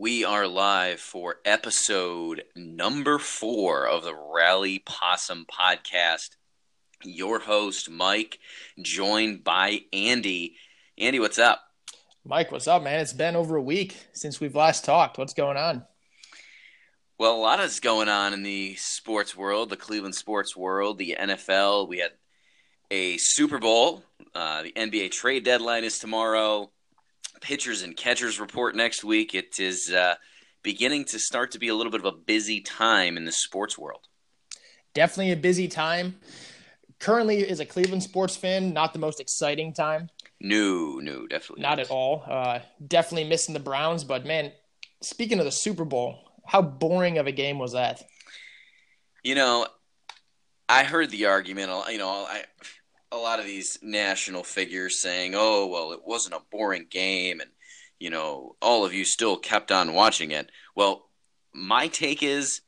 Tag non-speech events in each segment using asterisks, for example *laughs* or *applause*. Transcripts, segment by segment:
We are live for episode number four of the Rally Possum podcast. Your host, Mike, joined by Andy. Andy, what's up? Mike, what's up, man? It's been over a week since we've last talked. What's going on? Well, a lot is going on in the sports world, the Cleveland sports world, the NFL. We had a Super Bowl. Uh, the NBA trade deadline is tomorrow pitchers and catchers report next week. It is uh, beginning to start to be a little bit of a busy time in the sports world. Definitely a busy time. Currently, is a Cleveland sports fan, not the most exciting time. No, no, definitely not, not. at all. Uh, definitely missing the Browns, but man, speaking of the Super Bowl, how boring of a game was that? You know, I heard the argument. You know, I a lot of these national figures saying, "Oh, well, it wasn't a boring game," and you know, all of you still kept on watching it. Well, my take is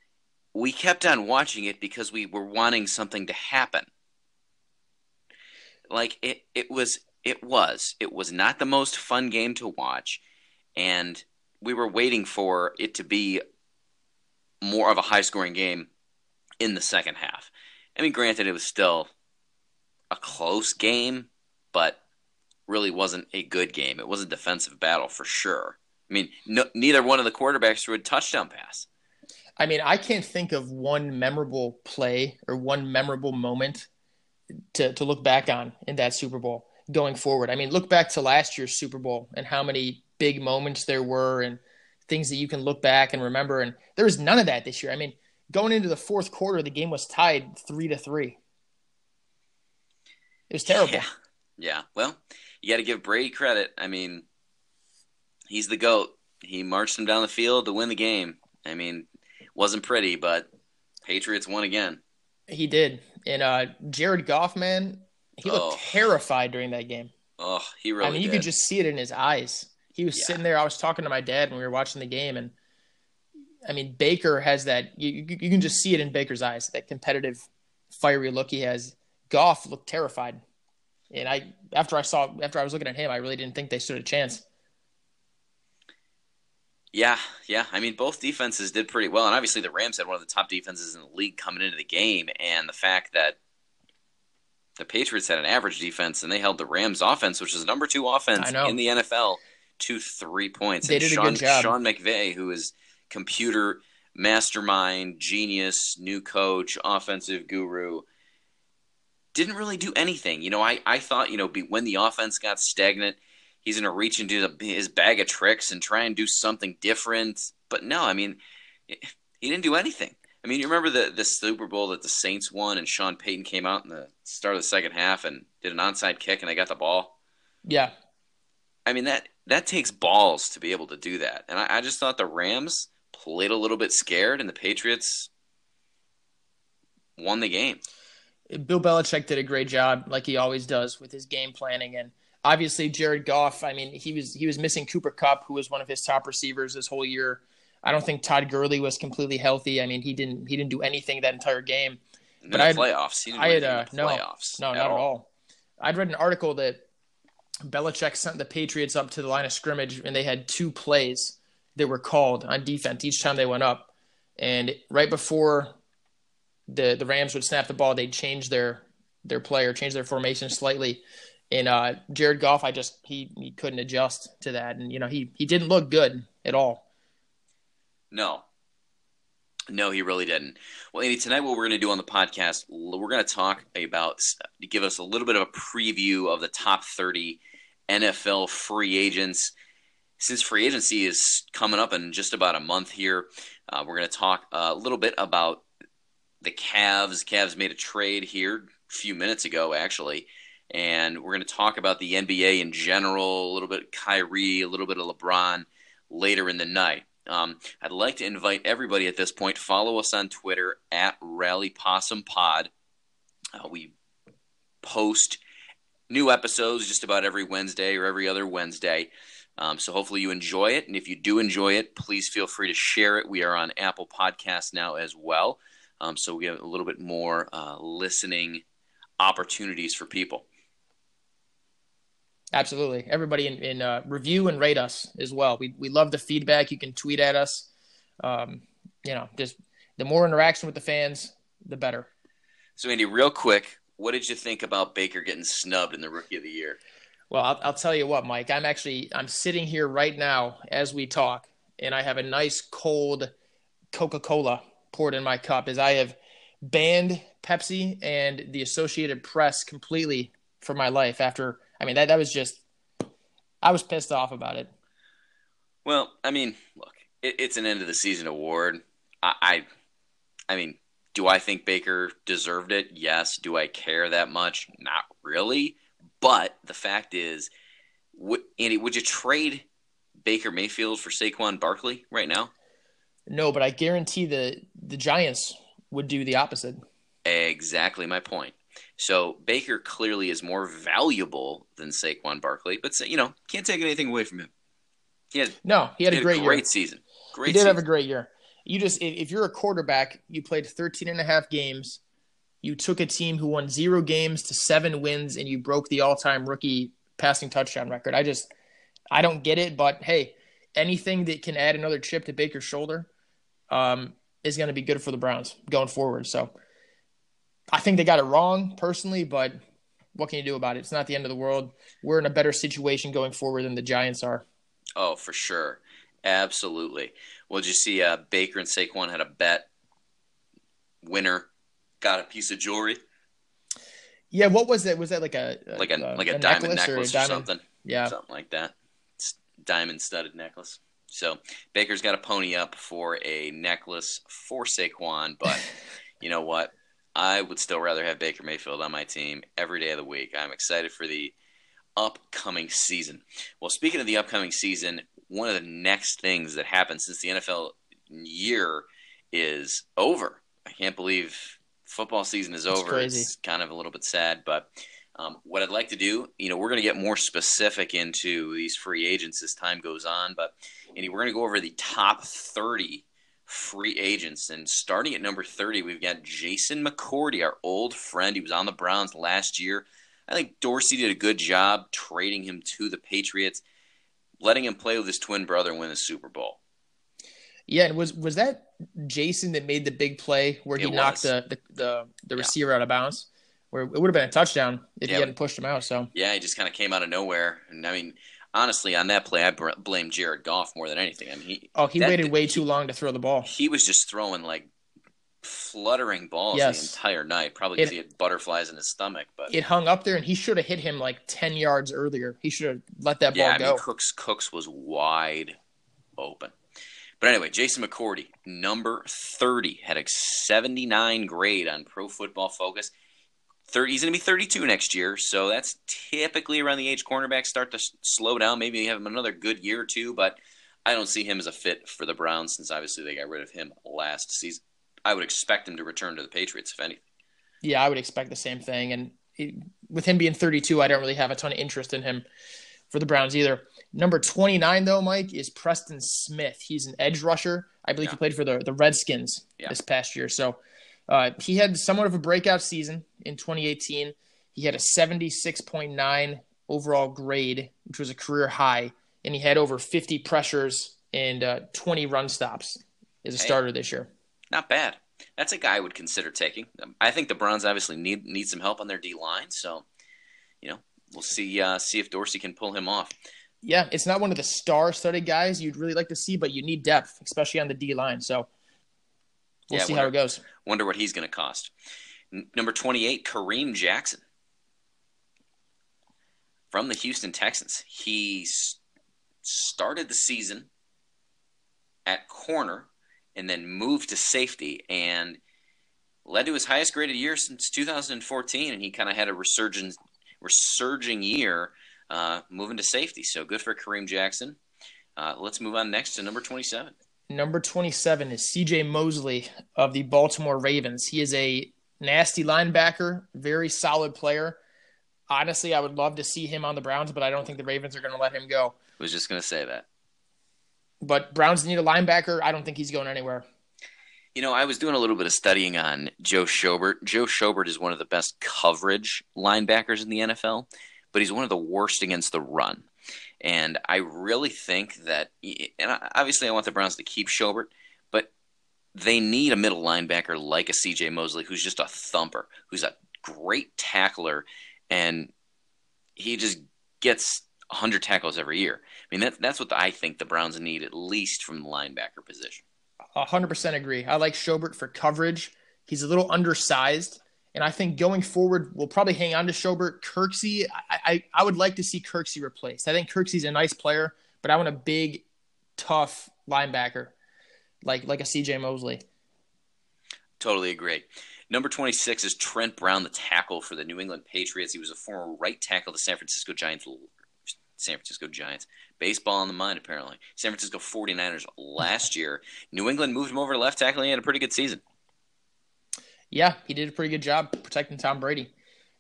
we kept on watching it because we were wanting something to happen. Like it, it was, it was, it was not the most fun game to watch, and we were waiting for it to be more of a high scoring game in the second half. I mean, granted, it was still a close game, but really wasn't a good game. It was a defensive battle for sure. I mean, no, neither one of the quarterbacks threw a touchdown pass. I mean, I can't think of one memorable play or one memorable moment to, to look back on in that Super Bowl going forward. I mean, look back to last year's Super Bowl and how many big moments there were and things that you can look back and remember. And there was none of that this year. I mean, going into the fourth quarter, the game was tied three to three. It was terrible. Yeah. yeah. Well, you got to give Brady credit. I mean, he's the GOAT. He marched them down the field to win the game. I mean, wasn't pretty, but Patriots won again. He did. And uh, Jared Goff, man, he looked oh. terrified during that game. Oh, he really I mean, you did. could just see it in his eyes. He was yeah. sitting there. I was talking to my dad when we were watching the game, and I mean, Baker has that. You, you can just see it in Baker's eyes, that competitive, fiery look he has. Goff looked terrified, and I after I saw after I was looking at him, I really didn't think they stood a chance. Yeah, yeah. I mean, both defenses did pretty well, and obviously the Rams had one of the top defenses in the league coming into the game, and the fact that the Patriots had an average defense and they held the Rams offense, which is the number two offense in the NFL, to three points. They and did Sean, a good job. Sean McVay, who is computer mastermind, genius, new coach, offensive guru, didn't really do anything. You know, I, I thought, you know, be, when the offense got stagnant, he's going to reach into the, his bag of tricks and try and do something different. But no, I mean, he didn't do anything. I mean, you remember the, the Super Bowl that the Saints won and Sean Payton came out in the start of the second half and did an onside kick and they got the ball? Yeah. I mean, that, that takes balls to be able to do that. And I, I just thought the Rams played a little bit scared and the Patriots won the game. Bill Belichick did a great job, like he always does, with his game planning. And obviously, Jared Goff. I mean, he was he was missing Cooper Kupp, who was one of his top receivers this whole year. I don't think Todd Gurley was completely healthy. I mean, he didn't he didn't do anything that entire game. No but I playoffs. He didn't I had uh, no playoffs. No, not all. at all. I'd read an article that Belichick sent the Patriots up to the line of scrimmage, and they had two plays that were called on defense each time they went up. And right before the the Rams would snap the ball, they'd change their their player, change their formation slightly. And uh, Jared Goff, I just he he couldn't adjust to that, and you know he he didn't look good at all. No, no, he really didn't. Well, Andy, tonight what we're going to do on the podcast, we're going to talk about give us a little bit of a preview of the top thirty NFL free agents. Since free agency is coming up in just about a month here, uh, we're going to talk a little bit about the Cavs. Cavs made a trade here a few minutes ago, actually. And we're going to talk about the NBA in general, a little bit of Kyrie, a little bit of LeBron later in the night. Um, I'd like to invite everybody at this point, follow us on Twitter at Rally Possum Pod. Uh, we post new episodes just about every Wednesday or every other Wednesday. Um, so hopefully you enjoy it. And if you do enjoy it, please feel free to share it. We are on Apple Podcasts now as well. Um, so we have a little bit more uh, listening opportunities for people. Absolutely. Everybody in, in uh, review and rate us as well. We we love the feedback. You can tweet at us. Um, you know, just the more interaction with the fans, the better. So, Andy, real quick, what did you think about Baker getting snubbed in the Rookie of the Year? Well, I'll, I'll tell you what, Mike. I'm actually I'm sitting here right now as we talk, and I have a nice cold Coca-Cola poured in my cup is I have banned Pepsi and the Associated Press completely for my life after I mean that that was just I was pissed off about it. Well, I mean, look, it, it's an end of the season award. I, I, I mean, do I think Baker deserved it? Yes. Do I care that much? Not really. But the fact is, w- Andy, would you trade Baker Mayfield for Saquon Barkley right now? No, but I guarantee the the Giants would do the opposite. Exactly my point. So Baker clearly is more valuable than Saquon Barkley, but you know can't take anything away from him. He had, no, he had, he a great, great year. season. Great. He did season. have a great year. You just if you're a quarterback, you played 13 and a half games. You took a team who won zero games to seven wins, and you broke the all-time rookie passing touchdown record. I just I don't get it, but hey, anything that can add another chip to Baker's shoulder um, is going to be good for the Browns going forward. So I think they got it wrong personally, but what can you do about it? It's not the end of the world. We're in a better situation going forward than the Giants are. Oh, for sure. Absolutely. Well, did you see uh, Baker and Saquon had a bet? Winner got a piece of jewelry. Yeah, what was that? Was that like a, like a, a like a, a diamond necklace, necklace, or, or, diamond? something? Yeah, something like that. It's diamond studded necklace. So Baker's got a pony up for a necklace for Saquon, but *laughs* you know what? I would still rather have Baker Mayfield on my team every day of the week. I'm excited for the upcoming season. Well, speaking of the upcoming season, one of the next things that happened since the NFL year is over. I can't believe football season is It's over. crazy. It's kind of a little bit sad, but um, what I'd like to do, you know, we're going to get more specific into these free agents as time goes on, but Andy, we're going to go over the top 30 free agents. And starting at number 30, we've got Jason McCourty, our old friend. He was on the Browns last year. I think Dorsey did a good job trading him to the Patriots, letting him play with his twin brother and win the Super Bowl. yeah. And was was that Jason that made the big play where he It knocked the the, the, the Yeah. receiver out of bounds? Where it would have been a touchdown if Yeah, he hadn't pushed him out. So Yeah, he just kind of came out of nowhere. And I mean, honestly, on that play, I br- blame Jared Goff more than anything. I mean, he, oh, he That- waited way too long to throw the ball. he was just throwing like fluttering balls Yes. the entire night, probably because he had butterflies in his stomach. But It hung up there, and he should have hit him like ten yards earlier. He should have let that ball yeah, I go. mean, Cooks Cooks was wide open. But anyway, Jason McCourty, number thirty, had a seventy-nine grade on Pro Football Focus. 30, he's going to be 32 next year, so that's typically around the age cornerbacks start to s- slow down. Maybe have him another good year or two, but I don't see him as a fit for the Browns since obviously they got rid of him last season. I would expect him to return to the Patriots if anything. Yeah, I would expect the same thing. And with him being 32, I don't really have a ton of interest in him for the Browns either. Number 29, though, Mike, is Preston Smith. He's an edge rusher. I believe Yeah. he played for the, the Redskins Yeah. this past year. So uh, he had somewhat of a breakout season in 2018. He had a 76.9 overall grade, which was a career high, and he had over 50 pressures and uh, 20 run stops as a Hey. starter this year. Not bad. That's a guy I would consider taking. Um, I think the Browns obviously need need some help on their D line, so you know we'll see uh, see if Dorsey can pull him off. Yeah, it's not one of the star-studded guys you'd really like to see, but you need depth, especially on the D line. So we'll Yeah, see wonder- how it goes. Wonder what he's going to cost. N- number twenty eight, Kareem Jackson from the Houston Texans. He s- started the season at corner and then moved to safety and led to his highest graded year since 2014 and he kind of had a resurgence resurging year uh, moving to safety so good for kareem jackson uh, let's move on next to number 27 Number 27 is CJ Mosley of the Baltimore Ravens. He is a nasty linebacker, very solid player. Honestly, I would love to see him on the Browns, but I don't think the Ravens are going to let him go. was just going to say that But Browns need a linebacker. I don't think he's going anywhere. you know i was doing a little bit of studying on joe schobert joe schobert is one of the best coverage linebackers in the nfl but he's one of the worst against the run. And I really think that, and obviously I want the Browns to keep Schobert, but they need a middle linebacker like a CJ Mosley who's just a thumper, who's a great tackler, and he just gets 100 tackles every year. I mean, that, that's what I think the Browns need at least from the linebacker position. 100% agree. I like Schobert for coverage. He's a little undersized. And I think going forward, we'll probably hang on to Schobert. Kirksey, I, I, I would like to see Kirksey replaced. I think Kirksey's a nice player, but I want a big, tough linebacker like like a CJ Mosley. Totally agree. Number 26 is Trent Brown, the tackle for the New England Patriots. He was a former right tackle of the San Francisco Giants. San Francisco Giants. Baseball on the mind, apparently. San Francisco 49ers last year. New England moved him over to left tackle. He had a pretty good season. Yeah, he did a pretty good job protecting Tom Brady.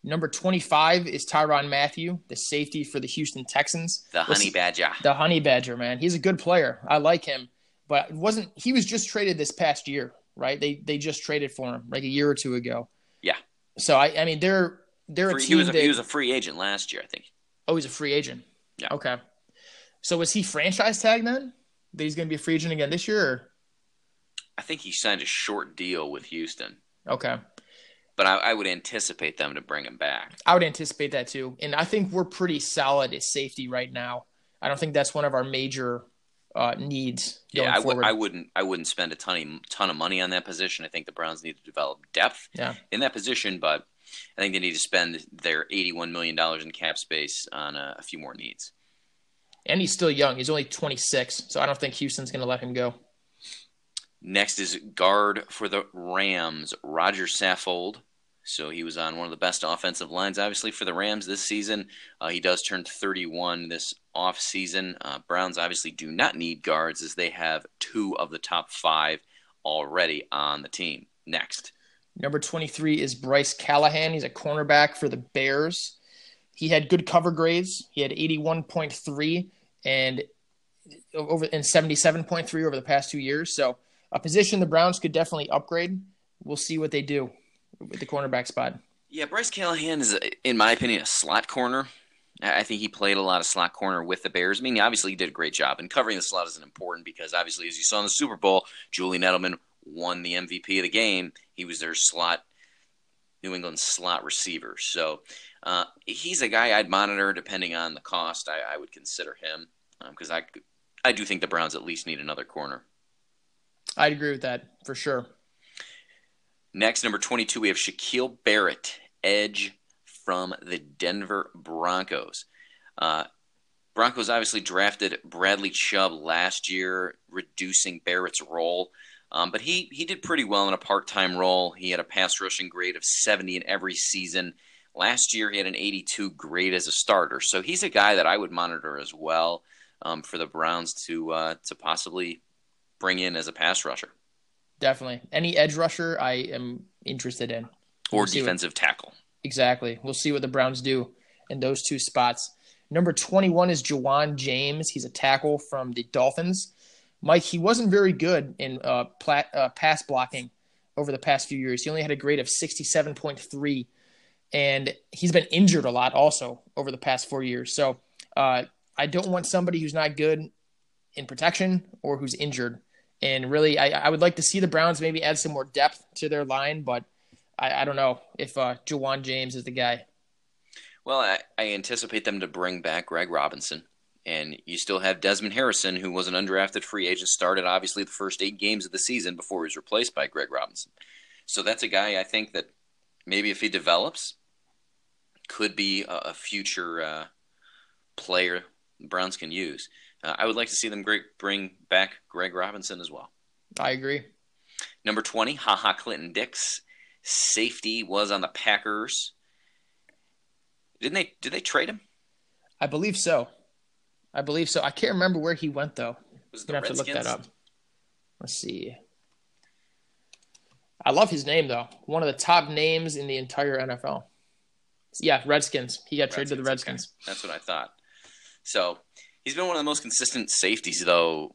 Number 25 is Tyrann Mathieu, the safety for the Houston Texans. The Honey Badger. The Honey Badger, man. He's a good player. I like him. But wasn't he was just traded this past year, right? They they just traded for him like a year or two ago. Yeah. So I I mean they're they're free, a team he was a, that, he was a free agent last year, I think. Oh, he's a free agent. Yeah. Okay. So was he franchise tag then? That he's going to be a free agent again this year? Or? I think he signed a short deal with Houston. Okay. But I, I, would anticipate them to bring him back. I would anticipate that too. And I think we're pretty solid at safety right now. I don't think that's one of our major uh, needs. yeah, I w- I wouldn't. I wouldn't spend a ton of ton of money on that position. I think the Browns need to develop depth yeah. in that position, but I think they need to spend their eighty-one million dollars in cap space on a, a few more needs and he's still young. He's only 26, so I don't think Houston's going to let him go. Next is guard for the Rams, Roger Saffold. So he was on one of the best offensive lines, obviously, for the Rams this season. Uh, he does turn 31 this offseason. Uh, Browns obviously do not need guards as they have two of the top five already on the team. Next. Number 23 is Bryce Callahan. He's a cornerback for the Bears. He had good cover grades. He had 81.3 and over and 77.3 over the past two years. So a position the Browns could definitely upgrade. We'll see what they do with the cornerback spot. Yeah, Bryce Callahan is, in my opinion, a slot corner. I think he played a lot of slot corner with the Bears. I mean, obviously, he did a great job, and covering the slot isn't important because, obviously, as you saw in the Super Bowl, Julian Edelman won the MVP of the game. He was their slot, New England slot receiver. So uh, he's a guy I'd monitor depending on the cost. I, I would consider him because um, I I do think the Browns at least need another corner. I'd agree with that for sure. Next, number 22, we have Shaquille Barrett, edge from the Denver Broncos. Uh, Broncos obviously drafted Bradley Chubb last year, reducing Barrett's role. Um, but he, he did pretty well in a part time role. He had a pass rushing grade of 70 in every season. Last year, he had an 82 grade as a starter, so he's a guy that I would monitor as well um, for the Browns to uh, to possibly bring in as a pass rusher. Definitely, any edge rusher I am interested in, or we'll defensive what, tackle. Exactly, we'll see what the Browns do in those two spots. Number 21 is Ja'Wuan James. He's a tackle from the Dolphins. Mike, he wasn't very good in uh, plat, uh, pass blocking over the past few years. He only had a grade of 67.3 and he's been injured a lot also over the past four years. So uh, I don't want somebody who's not good in protection or who's injured. And really, I, I, would like to see the Browns maybe add some more depth to their line, but I, I don't know if uh, Ja'Wuan James is the guy. Well, I, I anticipate them to bring back Greg Robinson. And you still have Desmond Harrison, who was an undrafted free agent, started obviously the first eight games of the season before he was replaced by Greg Robinson. So that's a guy I think that maybe if he develops, could be a, a future uh, player the Browns can use. Uh, I would like to see them great, bring back Greg Robinson as well. I agree. Number 20, haha Ha Clinton-Dix. Safety was on the Packers. Didn't they did they trade him? I believe so. I believe so. I can't remember where he went though. Was gonna have Redskins? to look that up. Let's see. I love his name though. One of the top names in the entire NFL. Yeah, Redskins. He got Redskins, traded to the Redskins. Okay. That's what I thought. So he's been one of the most consistent safeties, though,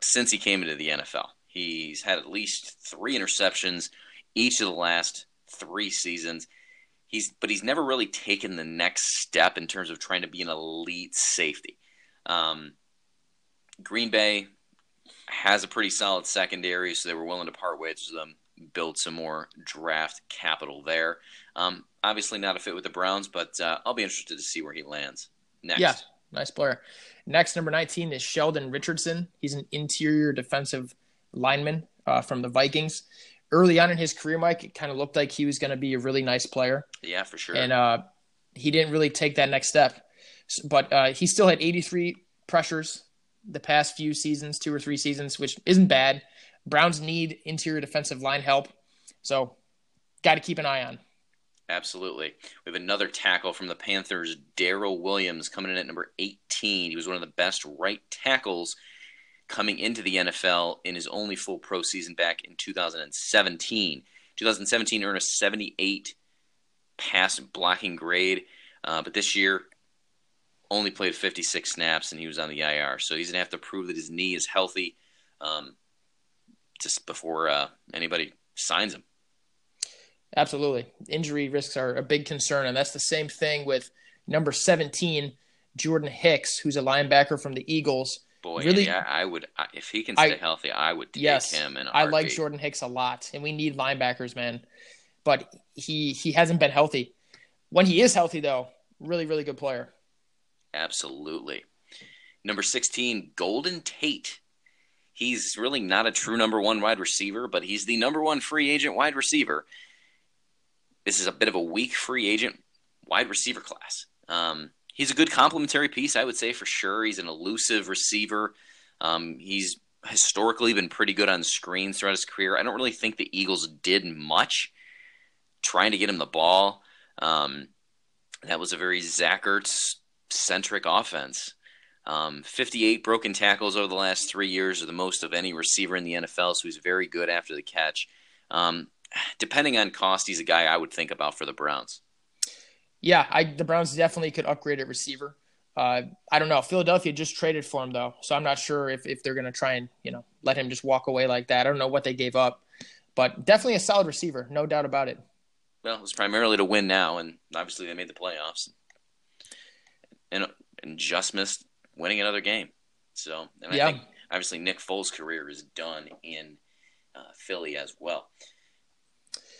since he came into the NFL. He's had at least three interceptions each of the last three seasons. He's but he's never really taken the next step in terms of trying to be an elite safety. Um, Green Bay has a pretty solid secondary, so they were willing to part ways with them, build some more draft capital there. Um, obviously, not a fit with the Browns, but uh, I'll be interested to see where he lands next. Yeah, nice player. Next, number 19 is Sheldon Richardson. He's an interior defensive lineman uh, from the Vikings. Early on in his career, Mike, it kind of looked like he was going to be a really nice player. Yeah, for sure. And uh, he didn't really take that next step. But uh, he still had 83 pressures the past few seasons, two or three seasons, which isn't bad. Browns need interior defensive line help. So, got to keep an eye on. Absolutely. We have another tackle from the Panthers, Daryl Williams, coming in at number 18. He was one of the best right tackles coming into the NFL in his only full pro season back in 2017. 2017 earned a 78 pass blocking grade, uh, but this year only played 56 snaps and he was on the IR. So he's going to have to prove that his knee is healthy um, just before uh, anybody signs him. Absolutely. Injury risks are a big concern, and that's the same thing with number 17, Jordan Hicks, who's a linebacker from the Eagles. Boy, really, yeah, I would if he can stay I, healthy, I would take yes, him. And I like Jordan Hicks a lot, and we need linebackers, man. But he he hasn't been healthy. When he is healthy, though, really really good player. Absolutely. Number 16, Golden Tate. He's really not a true number one wide receiver, but he's the number one free agent wide receiver. This is a bit of a weak free agent wide receiver class. Um, he's a good complementary piece, I would say for sure. He's an elusive receiver. Um, he's historically been pretty good on screens throughout his career. I don't really think the Eagles did much trying to get him the ball. Um, that was a very Zach Ertz centric offense. Um, 58 broken tackles over the last three years are the most of any receiver in the NFL, so he's very good after the catch. Um, depending on cost, he's a guy I would think about for the Browns. Yeah, I, the Browns definitely could upgrade at receiver. Uh, I don't know. Philadelphia just traded for him though, so I'm not sure if, if they're going to try and you know let him just walk away like that. I don't know what they gave up, but definitely a solid receiver, no doubt about it. Well, it was primarily to win now, and obviously they made the playoffs and and just missed winning another game. So, and yeah. I think obviously Nick Foles' career is done in uh, Philly as well.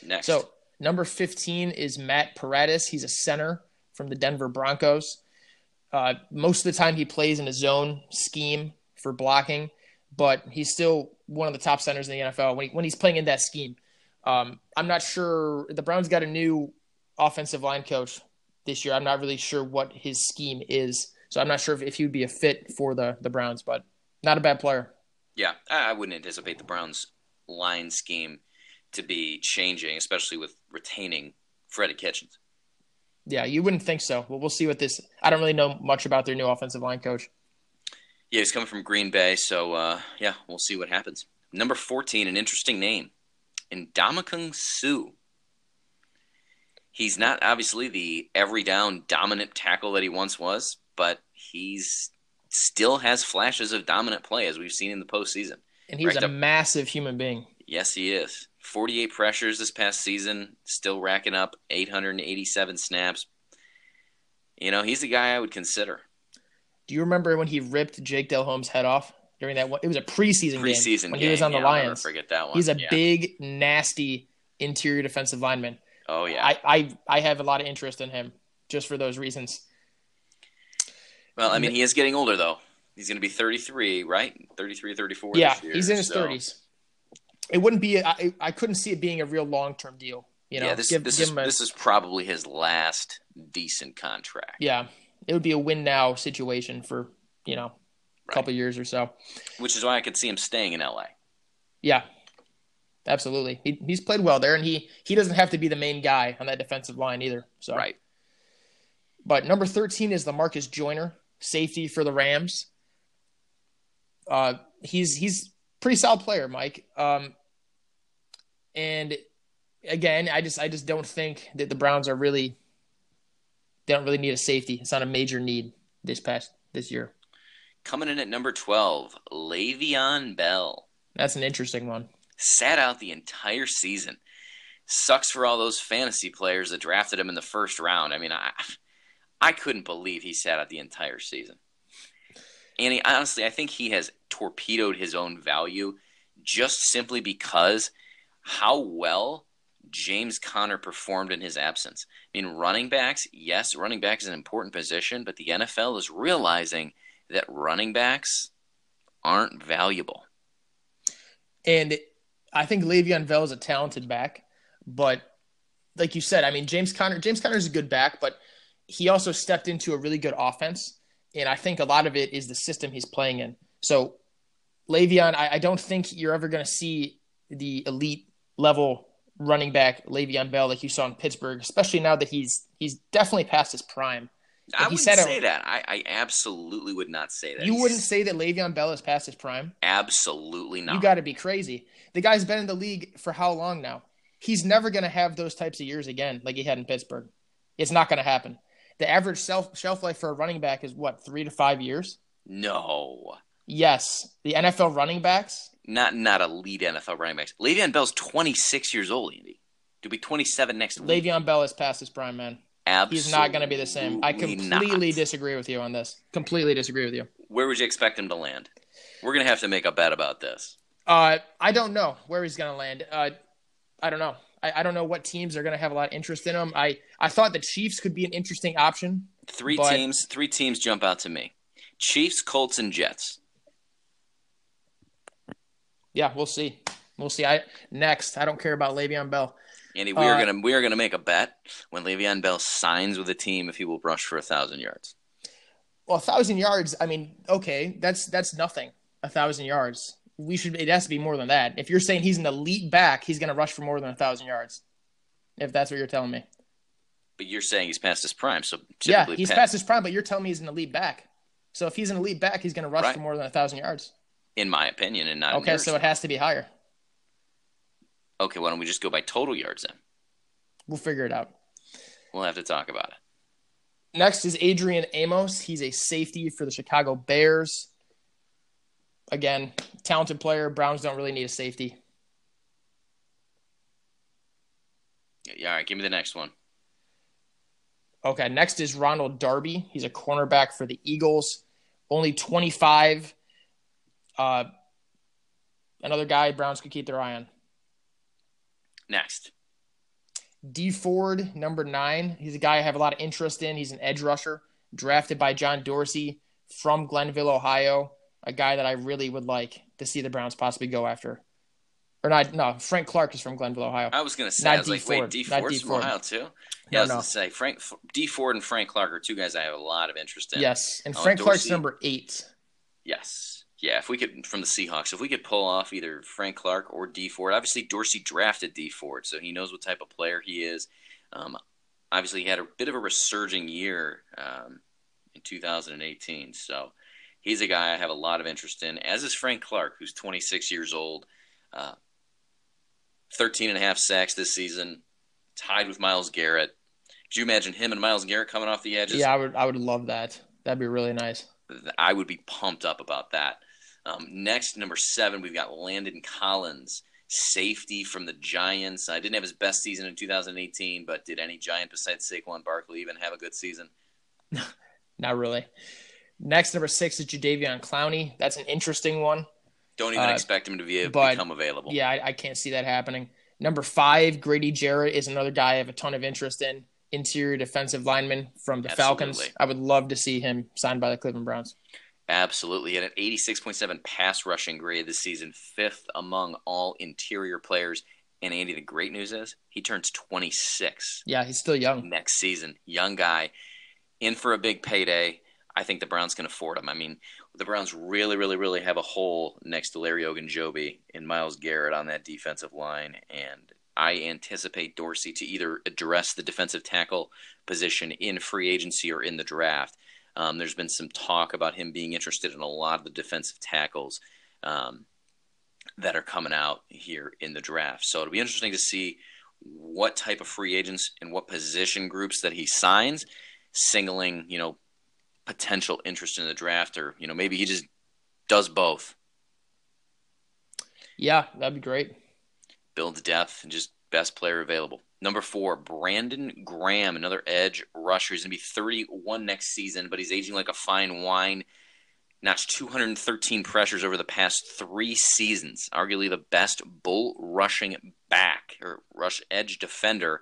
Next, so number fifteen is Matt Paradis. He's a center from the Denver Broncos. Uh, most of the time, he plays in a zone scheme for blocking, but he's still one of the top centers in the NFL when, he, when he's playing in that scheme. Um, I'm not sure. The Browns got a new offensive line coach this year. I'm not really sure what his scheme is, so I'm not sure if, if he would be a fit for the the Browns. But not a bad player. Yeah, I wouldn't anticipate the Browns line scheme to be changing, especially with retaining Freddie Kitchens. Yeah, you wouldn't think so. Well, we'll see what this. I don't really know much about their new offensive line coach. Yeah, he's coming from Green Bay, so uh, yeah, we'll see what happens. Number fourteen, an interesting name, Ndamukong Suh. He's not obviously the every down dominant tackle that he once was, but he's still has flashes of dominant play as we've seen in the postseason. And he's a up, massive human being. Yes, he is. 48 pressures this past season, still racking up 887 snaps. You know, he's the guy I would consider. Do you remember when he ripped Jake Delhomme's head off during that one? It was a preseason, preseason game when game. he was on the yeah, Lions. forget that one. He's a yeah. big, nasty interior defensive lineman. Oh yeah. I, I I have a lot of interest in him just for those reasons. Well, I mean, he is getting older though. He's going to be 33, right? 33 34 Yeah, year, he's in his so. 30s. It wouldn't be I I couldn't see it being a real long-term deal, you know. Yeah, this, give, this give is a, this is probably his last decent contract. Yeah. It would be a win now situation for, you know, a right. couple years or so. Which is why I could see him staying in LA. Yeah, absolutely. He, he's played well there, and he he doesn't have to be the main guy on that defensive line either. So right. But number thirteen is the Marcus Joyner, safety for the Rams. Uh, he's he's pretty solid player, Mike. Um, and again, I just I just don't think that the Browns are really they don't really need a safety. It's not a major need this past this year. Coming in at number twelve, Le'Veon Bell. That's an interesting one sat out the entire season. sucks for all those fantasy players that drafted him in the first round. I mean, I I couldn't believe he sat out the entire season. And he, honestly, I think he has torpedoed his own value just simply because how well James Conner performed in his absence. I mean, running backs, yes, running back is an important position, but the NFL is realizing that running backs aren't valuable. And I think Le'Veon Bell is a talented back, but like you said, I mean, James Conner, James Conner is a good back, but he also stepped into a really good offense. And I think a lot of it is the system he's playing in. So Le'Veon, I, I don't think you're ever going to see the elite level running back Le'Veon Bell like you saw in Pittsburgh, especially now that he's he's definitely past his prime. I wouldn't say a, that. I, I, absolutely would not say that. You he's, wouldn't say that Le'Veon Bell is past his prime? Absolutely not. You got to be crazy. The guy's been in the league for how long now? He's never going to have those types of years again like he had in Pittsburgh. It's not going to happen. The average shelf, shelf life for a running back is what, three to five years? No. Yes. The NFL running backs? Not not elite NFL running backs. Le'Veon Bell's 26 years old, Andy. To be 27 next week. Le'Veon Bell is past his prime, man. Absolutely He's not going to be the same. I completely not. disagree with you on this. Completely disagree with you. Where would you expect him to land? We're going to have to make a bet about this. Uh, I don't know where he's going to land. Uh, I don't know. I, I, don't know what teams are going to have a lot of interest in him. I, I thought the Chiefs could be an interesting option. Three but... teams, three teams jump out to me: Chiefs, Colts, and Jets. Yeah, we'll see. We'll see. I next. I don't care about Le'Veon Bell. Andy, we uh, are gonna we are gonna make a bet when Le'Veon Bell signs with a team if he will rush for a thousand yards. Well, a thousand yards. I mean, okay, that's that's nothing. A thousand yards. We should. It has to be more than that. If you're saying he's an elite back, he's gonna rush for more than a thousand yards. If that's what you're telling me. But you're saying he's past his prime, so yeah, he's past, past his prime. But you're telling me he's an elite back. So if he's an elite back, he's gonna rush right. for more than a thousand yards. In my opinion, and not okay. So it has to be higher. Okay, why don't we just go by total yards then? We'll figure it out. We'll have to talk about it. Next is Adrian Amos. He's a safety for the Chicago Bears. Again, talented player. Browns don't really need a safety. Yeah, all right, give me the next one. Okay, next is Ronald Darby. He's a cornerback for the Eagles. Only 25. Uh, another guy Browns could keep their eye on. Next. Dee Ford, number nine. He's a guy I have a lot of interest in. He's an edge rusher, drafted by John Dorsey from Glenville, Ohio. A guy that I really would like to see the Browns possibly go after. Or not? No, Frank Clark is from Glenville, Ohio. I was going to say, not I was Dee like, Ford. wait, Dee Ford's from Ohio too. Yeah, no, I was no. going to say Frank Dee Ford and Frank Clark are two guys I have a lot of interest in. Yes, and Frank Clark's number eight. Yes yeah, if we could from the Seahawks, if we could pull off either Frank Clark or Dee Ford, obviously Dorsey drafted Dee Ford, so he knows what type of player he is. Um, obviously, he had a bit of a resurging year um, in 2018, so he's a guy I have a lot of interest in. As is Frank Clark, who's 26 years old, uh, 13 and a half sacks this season, tied with Myles Garrett. Could you imagine him and Myles Garrett coming off the edges? Yeah, I would. I would love that. That'd be really nice. I would be pumped up about that. Um, next, number seven, we've got Landon Collins, safety from the Giants. I didn't have his best season in 2018, but did any Giant besides Saquon Barkley even have a good season? *laughs* Not really. Next, number six is Jadeveon Clowney. That's an interesting one. Don't even uh, expect him to be, but, become available. Yeah, I, I, can't see that happening. Number five, Grady Jarrett is another guy I have a ton of interest in. Interior defensive lineman from the Absolutely. Falcons. I would love to see him signed by the Cleveland Browns. Absolutely. Had an 86.7 pass rushing grade this season, fifth among all interior players. And Andy, the great news is he turns 26. Yeah, he's still young. Next season. Young guy, in for a big payday. I think the Browns can afford him. I mean, the Browns really, really, really have a hole next to Larry Ogunjobi and Myles Garrett on that defensive line. And I anticipate Dorsey to either address the defensive tackle position in free agency or in the draft. Um, there's been some talk about him being interested in a lot of the defensive tackles um, that are coming out here in the draft. So it'll be interesting to see what type of free agents and what position groups that he signs, singling, you know, potential interest in the draft, or you know, maybe he just does both. Yeah, that'd be great. Build the depth and just best player available. Number four, Brandon Graham, another edge rusher. He's going to be 31 next season, but he's aging like a fine wine. Notched 213 pressures over the past three seasons. Arguably the best bull rushing back or rush edge defender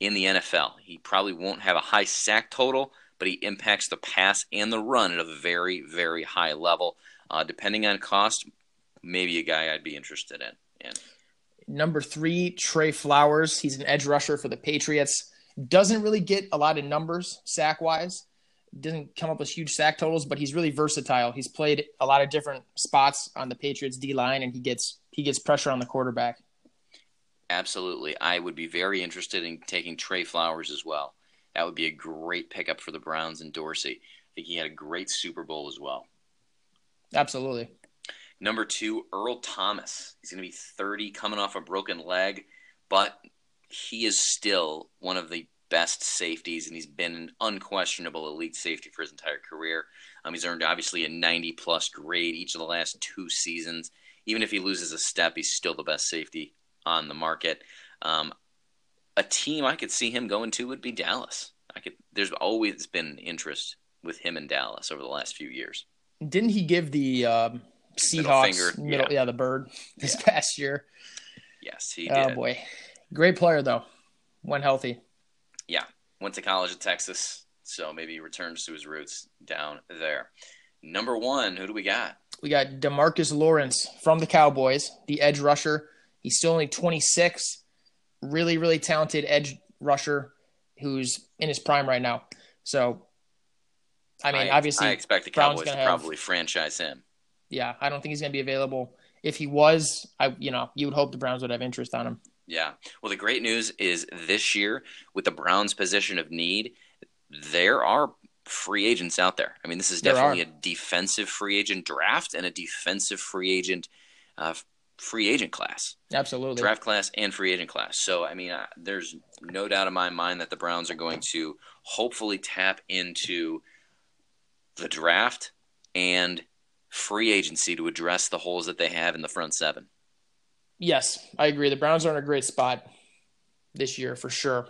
in the NFL. He probably won't have a high sack total, but he impacts the pass and the run at a very, very high level. Uh, depending on cost, maybe a guy I'd be interested in. Number three, Trey Flowers. He's an edge rusher for the Patriots. Doesn't really get a lot of numbers sack wise. Doesn't come up with huge sack totals, but he's really versatile. He's played a lot of different spots on the Patriots D line, and he gets he gets pressure on the quarterback. Absolutely, I would be very interested in taking Trey Flowers as well. That would be a great pickup for the Browns and Dorsey. I think he had a great Super Bowl as well. Absolutely. Number two, Earl Thomas. He's going to be 30, coming off a broken leg, but he is still one of the best safeties, and he's been an unquestionable elite safety for his entire career. Um, he's earned obviously a 90 plus grade each of the last two seasons. Even if he loses a step, he's still the best safety on the market. Um, a team I could see him going to would be Dallas. I could. There's always been interest with him in Dallas over the last few years. Didn't he give the um, Seahawks middle, yeah. yeah. the bird *laughs* this yeah. past year? Yes, he oh, did. boy, great player though, when healthy. Yeah, went to college at Texas, so maybe he returns to his roots down there. Number one, who do we got? We got Demarcus Lawrence from the Cowboys, the edge rusher. He's still only 26. Really, really talented edge rusher who's in his prime right now. So, I mean, I, obviously, I expect the Cowboys to have, probably franchise him. Yeah, I don't think he's going to be available. If he was, I you know, you would hope the Browns would have interest on him. Yeah. Well, the great news is this year with the Browns' position of need, there are free agents out there. I mean, this is definitely a defensive free agent draft and a defensive free agent uh, free agent class. Absolutely. Draft class and free agent class. So, I mean, uh, there's no doubt in my mind that the Browns are going to hopefully tap into the draft and free agency to address the holes that they have in the front seven. Yes, I agree. The Browns are in a great spot this year for sure.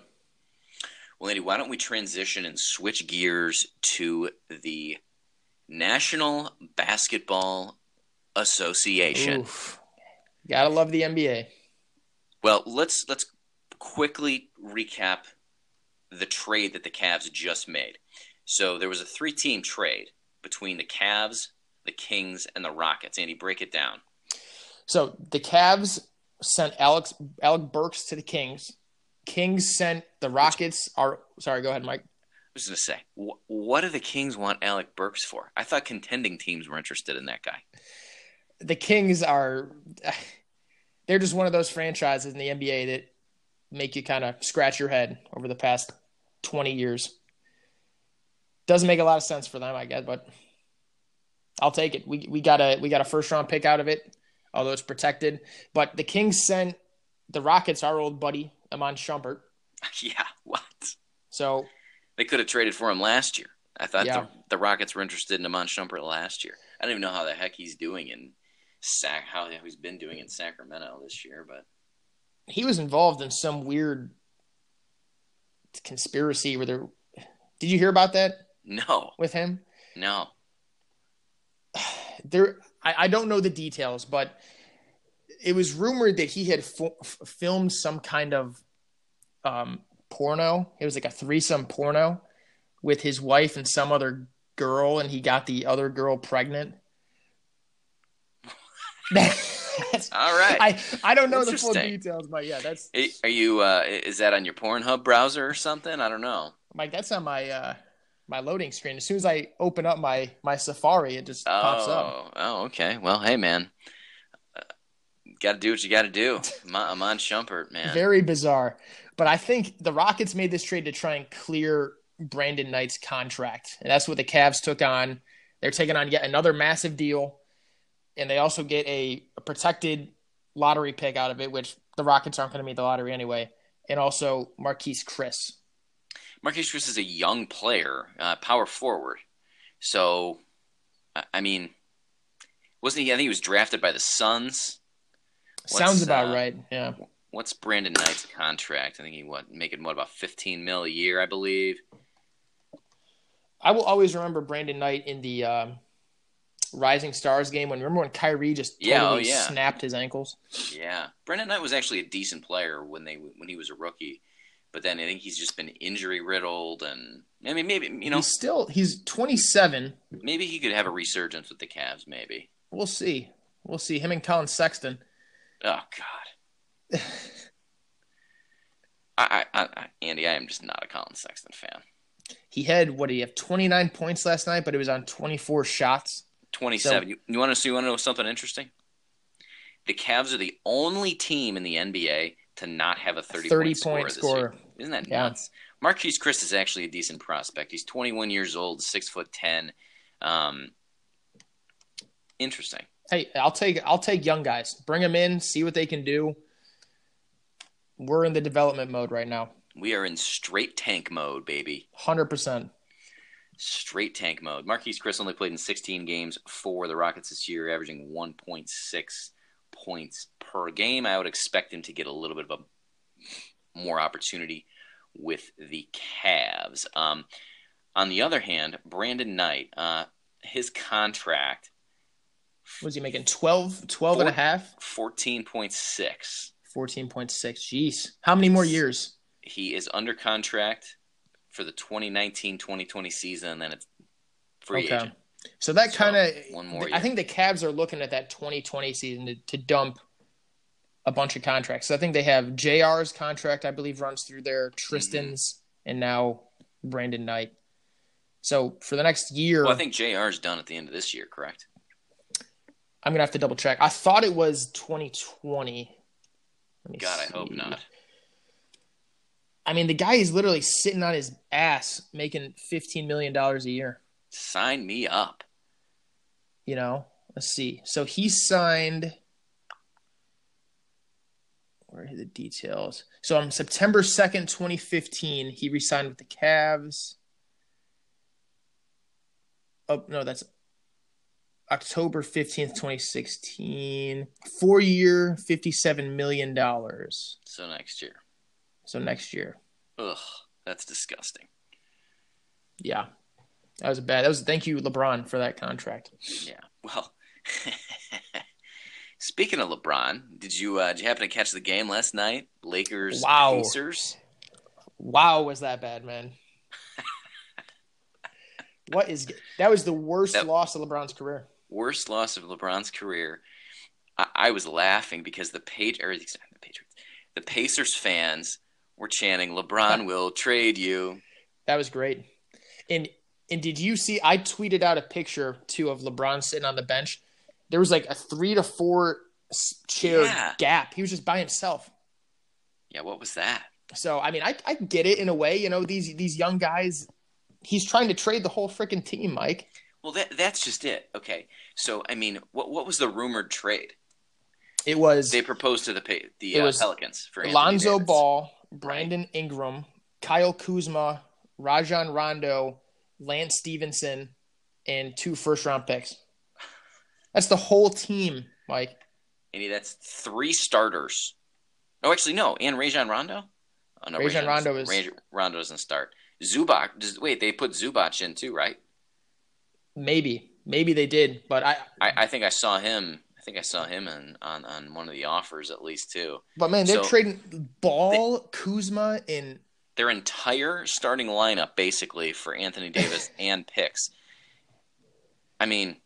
Well, Andy, why don't we transition and switch gears to the National Basketball Association? Oof. Gotta love the NBA. Well, let's let's quickly recap the trade that the Cavs just made. So there was a three-team trade between the Cavs, the Kings, and the Rockets. Andy, break it down. So the Cavs sent Alex Alec Burks to the Kings. Kings sent the Rockets. Are sorry, go ahead, Mike. I was going to say, wh- what do the Kings want Alec Burks for? I thought contending teams were interested in that guy. The Kings are, *sighs* they're just one of those franchises in the NBA that make you kind of scratch your head over the past 20 years. Doesn't make a lot of sense for them, I guess, but I'll take it. We we got a we got a first round pick out of it, although it's protected. But the Kings sent the Rockets our old buddy Iman Shumpert. *laughs* Yeah, what? So they could have traded for him last year. I thought yeah. the, the, Rockets were interested in Iman Shumpert last year. I don't even know how the heck he's doing in Sac how he's been doing in Sacramento this year, but he was involved in some weird conspiracy where there. Did you hear about that? No. With him? No there I, I, don't know the details, but it was rumored that he had f- filmed some kind of um, porno. It was like a threesome porno with his wife and some other girl, and he got the other girl pregnant. *laughs* All right. I, I don't know the full details, but yeah, that's. Are you? Uh, is that on your Pornhub browser or something? I don't know. Mike, that's on my uh, my loading screen. As soon as I open up my my Safari, it just oh, pops up. Oh, okay. Well, hey, man, uh, got to do what you got to do. Iman Shumpert, man. Very bizarre, but I think the Rockets made this trade to try and clear Brandon Knight's contract, and that's what the Cavs took on. They're taking on yet another massive deal, and they also get a, a protected lottery pick out of it, which the Rockets aren't going to meet the lottery anyway, and also Marquese Chriss. Marquese Chriss is a young player, uh, power forward. So, I mean, wasn't he? I think he was drafted by the Suns. What's, Sounds about uh, right. Yeah. what's Brandon Knight's contract? I think he what making what about fifteen mil a year, I believe. I will always remember Brandon Knight in the um, Rising Stars game. When remember when Kyrie just totally Yeah, oh, yeah. snapped his ankles. Yeah, Brandon Knight was actually a decent player when they when he was a rookie, but then I think he's just been injury riddled, and I mean maybe you know He's still he's 27. maybe he could have a resurgence with the Cavs. Maybe. We'll see. We'll see him and Collin Sexton. Oh God. *laughs* I, I, I, Andy, I am just not a Collin Sexton fan. He had what did he have 29 points last night, but it was on 24 shots. Twenty-seven. you, you want to see? You want to know something interesting? The Cavs are the only team in the NBA to not have a 30, 30 point, point scorer. year. Isn't that Yeah. nuts? Marquese Chriss is actually a decent prospect. He's 21 years old, six foot ten. Um, interesting. Hey, I'll take I'll take young guys. Bring them in, see what they can do. We're in the development mode right now. We are in straight tank mode, baby. 100%. Straight tank mode. Marquese Chriss only played in 16 games for the Rockets this year, averaging 1.6 points per game. I would expect him to get a little bit of a more opportunity with the Cavs. Um, on the other hand, Brandon Knight, uh, his contract, Was he making 12 12 and a Four- half? 14.6. 14.6. Jeez. How many more years? He is under contract for the 2019-2020 season, and then it's free Okay. agent. So that So, kind of one more I think the Cavs are looking at that 2020 season to, to dump a bunch of contracts. So I think they have JR's contract, I believe, runs through there, Tristan's, and now Brandon Knight. So for the next year, Well, I think JR's done at the end of this year, correct? I'm gonna have to double check. I thought it was 2020. Let me God, I hope not. I mean, the guy is literally sitting on his ass making 15 million dollars a year. Sign me up. You know, let's see. So he signed. Where are the details? So on September 2nd, 2015, he re-signed with the Cavs. Oh no, that's October 15th, 2016. Four year, $57 million. So next year. So next year. Ugh, that's disgusting. Yeah. That was bad. That was thank you, LeBron, for that contract. Yeah. Well, *laughs* speaking of LeBron, did you uh, did you happen to catch the game last night? Lakers Wow. Pacers. Wow, was that bad, man? *laughs* what is that? Was the worst That- loss of LeBron's career. Worst loss of LeBron's career. I, I was laughing because the page or the Patriots, the Pacers fans were chanting, "LeBron will trade you." That was great. And and did you see? I tweeted out a picture too of LeBron sitting on the bench. There was like a three to four chair Yeah. gap. He was just by himself. Yeah, what was that? So I mean, I I get it in a way. You know, these these young guys. He's trying to trade the whole freaking team, Mike. Well, that that's just it. Okay, so I mean, what what was the rumored trade? It was They proposed to the the uh, Pelicans for Lonzo Ball, Brandon Ingram, Kyle Kuzma, Rajon Rondo, Lance Stephenson, and two first round picks. That's the whole team, Mike. And that's three starters. Oh, actually, no. And Rajon Rondo. Oh, no, Rajon Rondo doesn't- is- Rajon- Rondo doesn't start. Zubac. Does, wait, they put Zubac in too, right? Maybe, maybe they did, but I. I, I think I saw him. I think I saw him in, on on one of the offers at least too. But man, they're So- trading Ball, Kuzma, and Their entire starting lineup, basically, for Anthony Davis *laughs* and picks. I mean,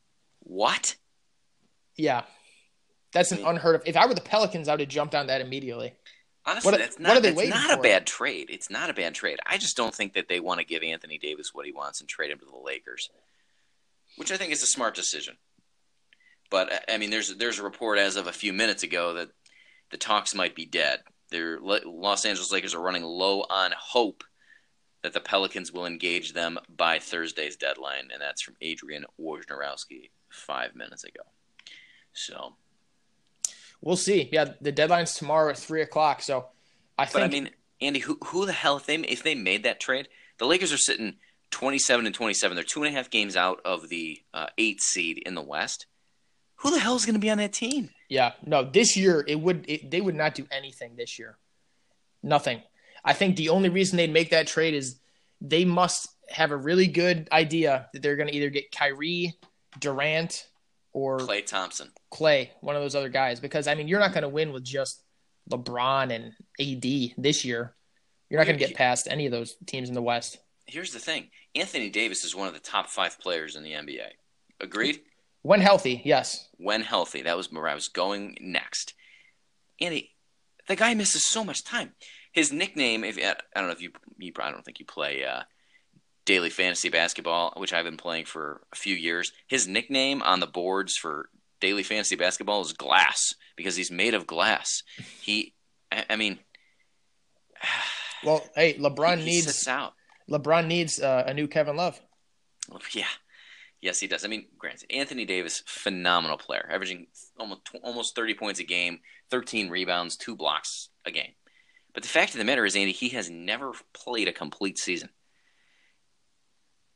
what? Yeah, that's an unheard of. If I were the Pelicans, I would have jumped on that immediately. Honestly, What- that's not, are they that's not a bad trade. It's not a bad trade. I just don't think that they want to give Anthony Davis what he wants and trade him to the Lakers, which I think is a smart decision. But uh, I mean, there's there's a report as of a few minutes ago that the talks might be dead. Their Los Angeles Lakers are running low on hope that the Pelicans will engage them by Thursday's deadline, and that's from Adrian Wojnarowski five minutes ago. So, We'll see. Yeah, the deadline's tomorrow at three o'clock. So I But think I mean, Andy, who who the hell if they if they made that trade, the Lakers are sitting twenty seven and twenty seven. They're two and a half games out of the uh, eight seed in the West. Who the hell is going to be on that team? Yeah, no, this year it would it, they would not do anything this year. Nothing. I think the only reason they'd make that trade is they must have a really good idea that they're going to either get Kyrie, Durant, or Klay Thompson. Klay, one of those other guys. Because I mean, you're not going to win with just LeBron and AD this year. You're not going to get past any of those teams in the West. Here's the thing: Anthony Davis is one of the top five players in the NBA. Agreed. When healthy, yes. When healthy, that was where I was going next. Andy, the guy misses so much time. His nickname, if I don't know if you, you I don't think you play uh, daily fantasy basketball, which I've been playing for a few years. His nickname on the boards for daily fantasy basketball is Glass because he's made of glass. He, I, I mean, *sighs* well, hey, LeBron he needs out. LeBron needs uh, a new Kevin Love. *laughs* Yeah, yes, he does. I mean, granted, Anthony Davis, phenomenal player, averaging almost almost thirty points a game, thirteen rebounds, two blocks a game. But the fact of the matter is, Andy, he has never played a complete season.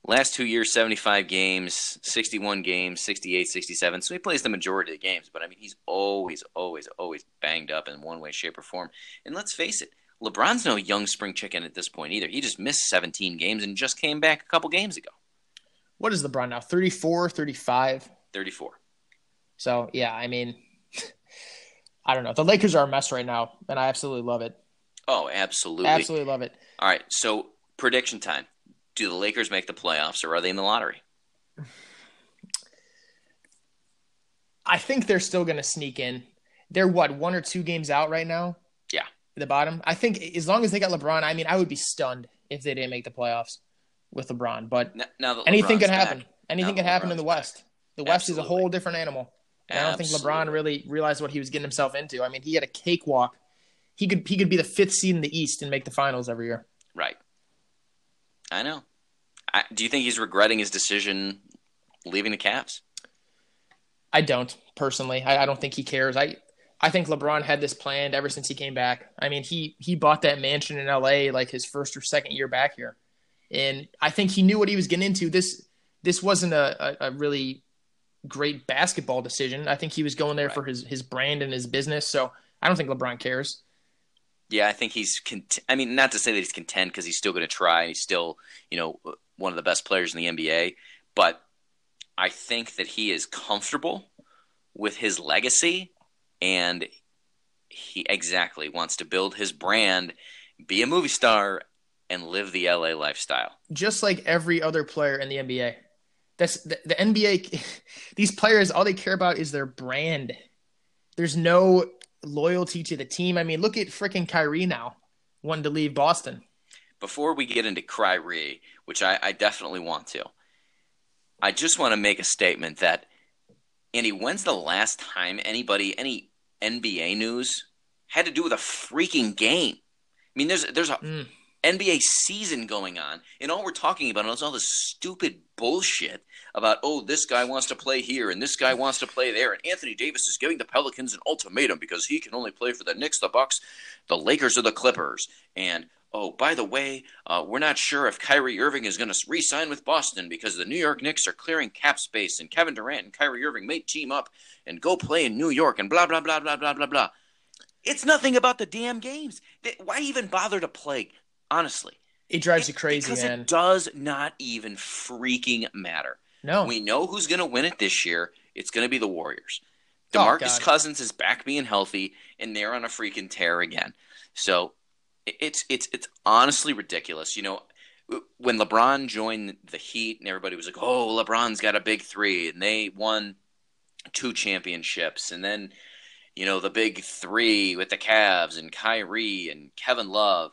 Last two years, 75 games, 61 games, 68, 67. So he plays the majority of the games. But I mean, he's always, always, always banged up in one way, shape, or form. And let's face it, LeBron's no young spring chicken at this point either. He just missed 17 games and just came back a couple games ago. What is LeBron now? 34, 35? 34. So, yeah, I mean, *laughs* I don't know. The Lakers are a mess right now, and I absolutely love it. Oh, absolutely. Absolutely love it. All right. So, prediction time do the Lakers make the playoffs or are they in the lottery? I think they're still going to sneak in. They're what, one or two games out right now? Yeah. The bottom. I think as long as they got LeBron, I mean, I would be stunned if they didn't make the playoffs with LeBron. But now, anything can happen. Anything can happen in the West. The West Absolutely. is a whole different animal. And I don't think LeBron really realized what he was getting himself into. I mean, he had a cakewalk. He could he could be the fifth seed in the East and make the finals every year. Right. I know. I, do you think he's regretting his decision leaving the Cavs? I don't personally. I, I, don't think he cares. I I think LeBron had this planned ever since he came back. I mean, he he bought that mansion in LA like his first or second year back here, and I think he knew what he was getting into. This this wasn't a, a, a really great basketball decision. I think he was going there right. for his his brand and his business. So I don't think LeBron cares. Yeah, I think he's. Cont- I mean, not to say that he's content because he's still going to try. He's still, you know, one of the best players in the NBA. But I think that he is comfortable with his legacy, and he exactly wants to build his brand, be a movie star, and live the LA lifestyle. Just like every other player in the NBA. That's the, the NBA. *laughs* These players, all they care about is their brand. There's no loyalty to the team. I mean, look at freaking Kyrie now, wanting to leave Boston. Before we get into Kyrie, which I, I definitely want to, I just want to make a statement that Andy, when's the last time anybody, any NBA news had to do with a freaking game? I mean, there's there's a mm. NBA season going on, and all we're talking about is all this stupid bullshit about oh this guy wants to play here and this guy wants to play there, and Anthony Davis is giving the Pelicans an ultimatum because he can only play for the Knicks, the Bucks, the Lakers, or the Clippers, and oh by the way, uh, we're not sure if Kyrie Irving is going to re-sign with Boston because the New York Knicks are clearing cap space, and Kevin Durant and Kyrie Irving may team up and go play in New York, and blah blah blah blah blah blah blah. It's nothing about the damn games. Why even bother to play? honestly. It drives you crazy, because man. It does not even freaking matter. No. We know who's going to win it this year. It's going to be the Warriors. Oh, DeMarcus oh, Cousins is back being healthy, and they're on a freaking tear again. So it's it's it's honestly ridiculous. You know, when LeBron joined the Heat, and everybody was like, "Oh, LeBron's got a big three, and they won two championships, and then you know the big three with the Cavs and Kyrie and Kevin Love."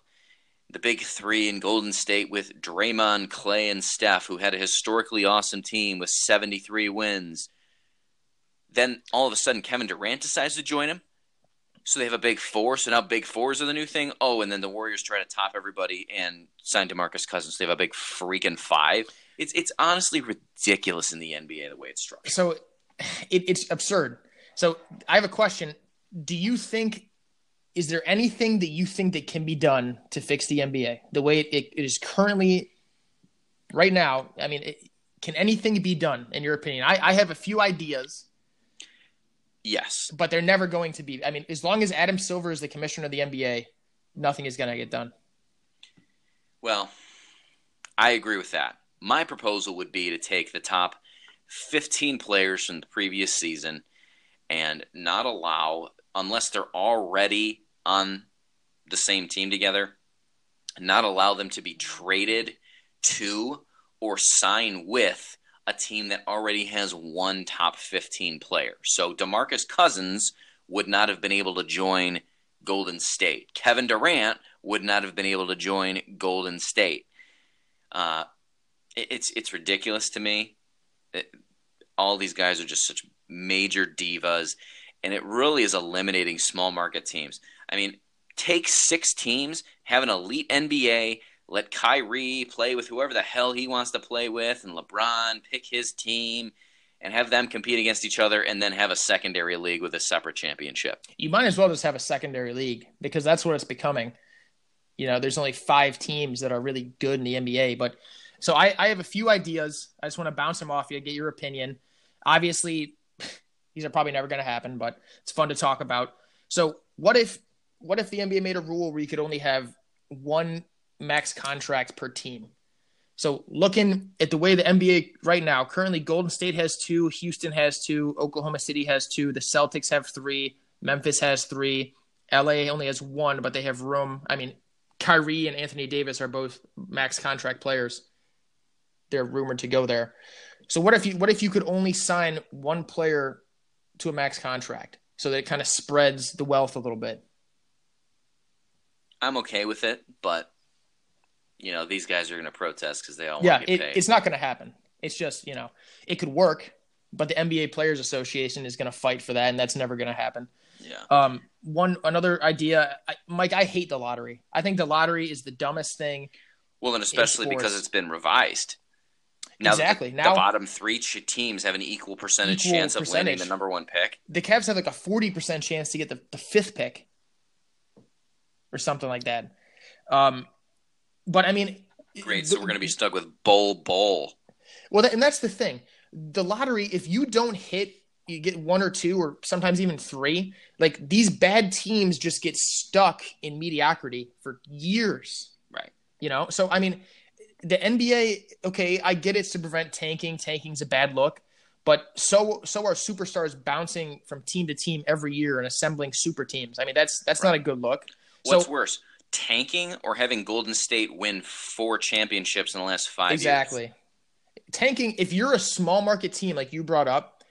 The big three in Golden State with Draymond, Klay, and Steph, who had a historically awesome team with 73 wins. Then all of a sudden, Kevin Durant decides to join him. So they have a big four. So now big fours are the new thing. Oh, and then the Warriors try to top everybody and sign DeMarcus Cousins. They have a big freaking five. It's it's honestly ridiculous in the NBA the way it's structured. So it, it's absurd. So I have a question. Do you think is there anything that you think that can be done to fix the NBA the way it, it is currently right now? I mean, it, can anything be done in your opinion? I, I have a few ideas. Yes. but they're never going to be. I mean, as long as Adam Silver is the commissioner of the NBA, nothing is going to get done. Well, I agree with that. My proposal would be to take the top 15 players from the previous season and not allow, unless they're already on the same team together, not allow them to be traded to or sign with a team that already has one top 15 player. So DeMarcus Cousins would not have been able to join Golden State. Kevin Durant would not have been able to join Golden State. Uh, it, it's it's ridiculous to me. It, all these guys are just such major divas, and it really is eliminating small market teams. I mean, take six teams, have an elite NBA, let Kyrie play with whoever the hell he wants to play with, and LeBron pick his team and have them compete against each other and then have a secondary league with a separate championship. You might as well just have a secondary league because that's what it's becoming. You know, there's only five teams that are really good in the NBA. But so I, I have a few ideas. I just want to bounce them off you, get your opinion. Obviously, these are probably never going to happen, but it's fun to talk about. So what if what if the NBA made a rule where you could only have one max contract per team? So looking at the way the NBA right now, currently Golden State has two, Houston has two, Oklahoma City has two, the Celtics have three, Memphis has three, LA only has one, but they have room. I mean, Kyrie and Anthony Davis are both max contract players. They're rumored to go there. So what if you what if you could only sign one player to a max contract so that it kind of spreads the wealth a little bit? I'm okay with it, but you know these guys are going to protest because they all yeah, want to it, paid. it's not going to happen. It's just you know it could work, but the NBA Players Association is going to fight for that, and that's never going to happen. yeah, Um, one another idea, I, Mike. I hate the lottery. I think the lottery is the dumbest thing. well, and especially because it's been revised. Now Exactly. the, Now- the bottom three ch- teams have an equal percentage Equal chance of winning percentage. the number one pick. The Cavs have like a forty percent chance to get the, the fifth pick, or something like that. Um, but I mean, Great, the- so we're going to be stuck with Bol Bol. Well, and that's the thing. The lottery, if you don't hit, you get one or two, or sometimes even three. Like these bad teams just get stuck in mediocrity for years. Right. You know, so I mean, the NBA. Okay, I get it's to prevent tanking. Tanking's a bad look, but so so are superstars bouncing from team to team every year and assembling super teams. I mean, that's that's not a good look. What's so worse, tanking or having Golden State win four championships in the last five years? Exactly. Tanking, if you're a small market team like you brought up,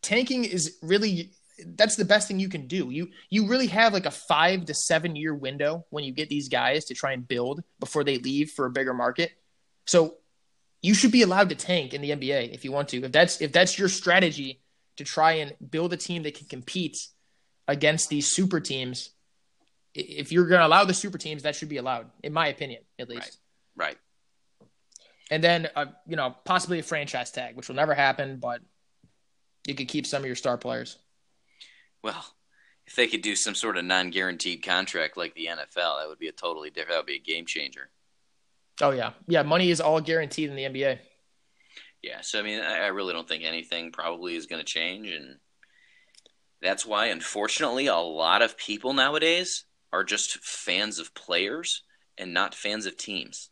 tanking is really that's the best thing you can do. You you really have like a 5 to 7 year window when you get these guys to try and build before they leave for a bigger market. So you should be allowed to tank in the NBA if you want to. If that's if that's your strategy to try and build a team that can compete against these super teams, if you're going to allow the super teams, that should be allowed, in my opinion, at least Right. Right. and then uh, you know possibly a franchise tag, which will never happen, but you could keep some of your star players. Well, if they could do some sort of non-guaranteed contract like the NFL, that would be a totally different. That would be a game changer. Oh yeah, yeah. Money is all guaranteed in the NBA. Yeah. So I mean, I, I really don't think anything probably is going to change, and that's why, unfortunately, a lot of people nowadays are just fans of players and not fans of teams,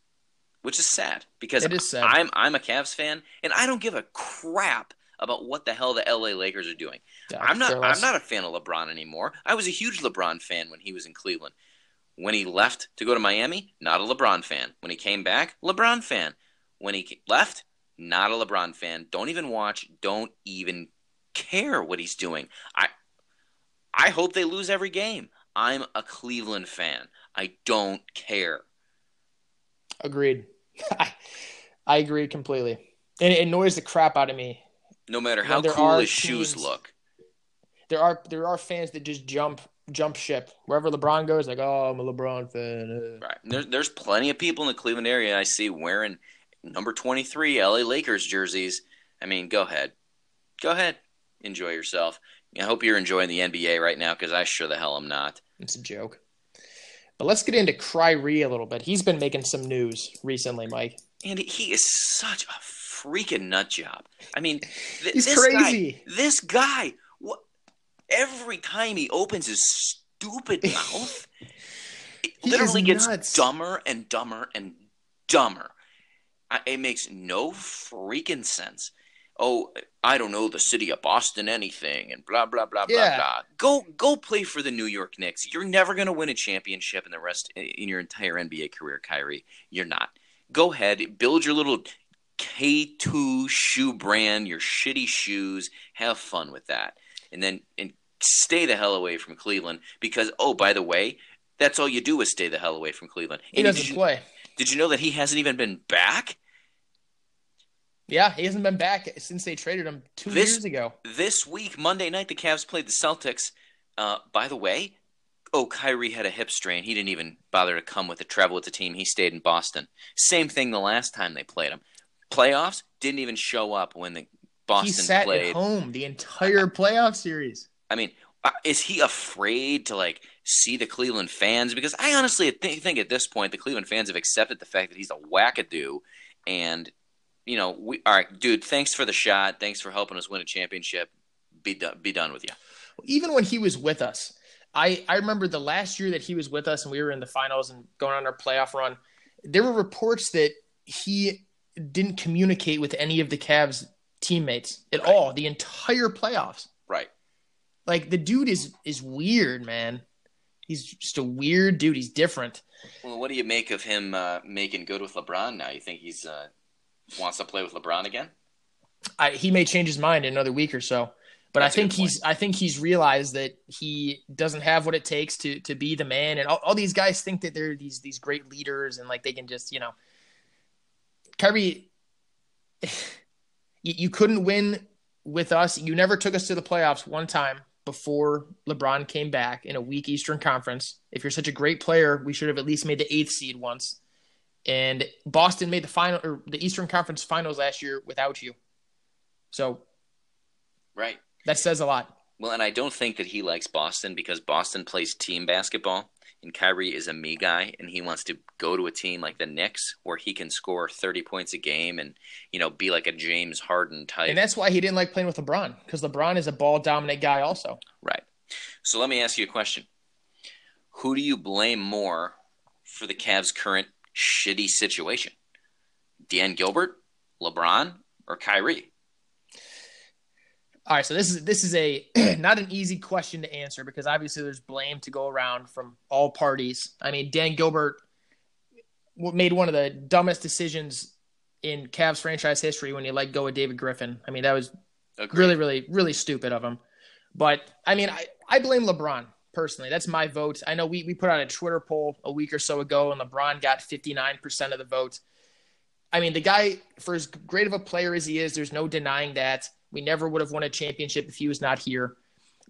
which is sad because is sad. I'm I'm a Cavs fan and I don't give a crap about what the hell the LA Lakers are doing. Yeah, I'm not. I'm not a fan of LeBron anymore. I was a huge LeBron fan when he was in Cleveland. When he left to go to Miami, not a LeBron fan. When he came back, LeBron fan. When he left, not a LeBron fan. Don't even watch. Don't even care what he's doing. I. I hope they lose every game. I'm a Cleveland fan. I don't care. Agreed. *laughs* I, I agree completely. And it annoys the crap out of me. No matter how cool his shoes look. There are there are fans that just jump jump ship wherever LeBron goes. Like, oh, I'm a LeBron fan. uh. Right. There's there's plenty of people in the Cleveland area I see wearing number 23 LA Lakers jerseys. I mean, go ahead. Go ahead. Enjoy yourself. I hope you're enjoying the NBA right now because I sure the hell am not. It's a joke. But let's get into Kyrie a little bit. He's been making some news recently, Mike. And he is such a freaking nut job. I mean, th- He's this crazy. Guy, this guy? Every time he opens his stupid *laughs* mouth, it He literally gets nuts. dumber and dumber and dumber. I, it makes no freaking sense. Oh, I don't know the city of Boston anything, and blah blah blah blah blah. Go go play for the New York Knicks. You're never gonna win a championship in the rest in your entire NBA career, Kyrie. You're not. Go ahead, build your little K2 shoe brand, your shitty shoes. Have fun with that, and then and stay the hell away from Cleveland because oh by the way, that's all you do is stay the hell away from Cleveland. He And doesn't did you, play. did you know that he hasn't even been back? Yeah, he hasn't been back since they traded him two This- years ago. This week, Monday night, the Cavs played the Celtics. Uh, by the way, oh, Kyrie had a hip strain. He didn't even bother to come with the travel with the team. He stayed in Boston. Same thing the last time they played him. Playoffs didn't even show up when the He Boston sat played. at home the entire playoff series. I mean, uh, is he afraid to like see the Cleveland fans? Because I honestly th- think at this point the Cleveland fans have accepted the fact that he's a wackadoo, and you know, we all right, dude. Thanks for the shot. Thanks for helping us win a championship. Be done. Be done with you. even when he was with us, I, I remember the last year that he was with us and we were in the finals and going on our playoff run, there were reports that he didn't communicate with any of the Cavs teammates at Right. all the entire playoffs. Right. Like the dude is is weird, man. He's just a weird dude. He's different. Well, what do you make of him uh, making good with LeBron now? You think he's uh, wants to play with LeBron again? I, he may change his mind in another week or so. But That's I think he's I think he's realized that he doesn't have what it takes to to be the man. And all, all these guys think that they're these these great leaders and like they can just you know. Kyrie, *sighs* you, you couldn't win with us. You never took us to the playoffs one time before LeBron came back in a weak Eastern Conference. If you're such a great player, we should have at least made the eighth seed once. And Boston made the final or the Eastern Conference Finals last year without you. So Right. that says a lot. Well, and I don't think that he likes Boston because Boston plays team basketball, and Kyrie is a me guy, and he wants to go to a team like the Knicks where he can score thirty points a game and you know be like a James Harden type. And that's why he didn't like playing with LeBron because LeBron is a ball dominant guy also. Right. So let me ask you a question: Who do you blame more for the Cavs' current shitty situation? Dan Gilbert, LeBron, or Kyrie? All right, so this is this is a *clears throat* not an easy question to answer because obviously there's blame to go around from all parties. I mean, Dan Gilbert made one of the dumbest decisions in Cavs franchise history when he let go of David Griffin. I mean, that was Agreed. really, really, really stupid of him. But I mean, I, I blame LeBron personally. That's my vote. I know we, we put out a Twitter poll a week or so ago, and LeBron got 59% of the vote. I mean, the guy, for as great of a player as he is, there's no denying that. We never would have won a championship if he was not here.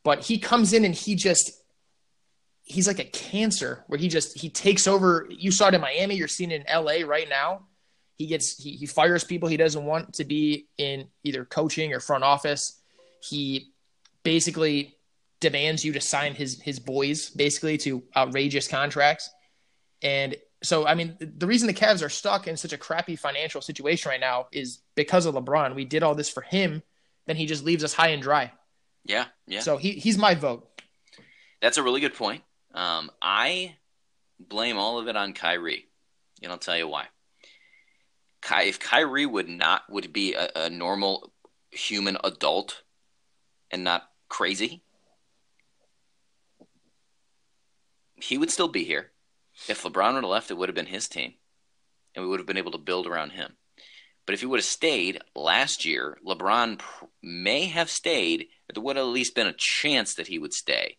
But he comes in and he just, he's like a cancer where he just, he takes over. You saw it in Miami, you're seeing it in LA right now. He gets, he, he fires people he doesn't want to be in either coaching or front office. He basically demands you to sign his his boys basically to outrageous contracts. And so I mean the reason the Cavs are stuck in such a crappy financial situation right now is because of LeBron. We did all this for him, then he just leaves us high and dry. Yeah, yeah. So he he's my vote. That's a really good point. Um, I blame all of it on Kyrie, and I'll tell you why. Ky- if Kyrie would not would be a, a normal human adult and not crazy, he would still be here. If LeBron would have left, it would have been his team, and we would have been able to build around him. But if he would have stayed last year, LeBron pr- may have stayed. There would have at least been a chance that he would stay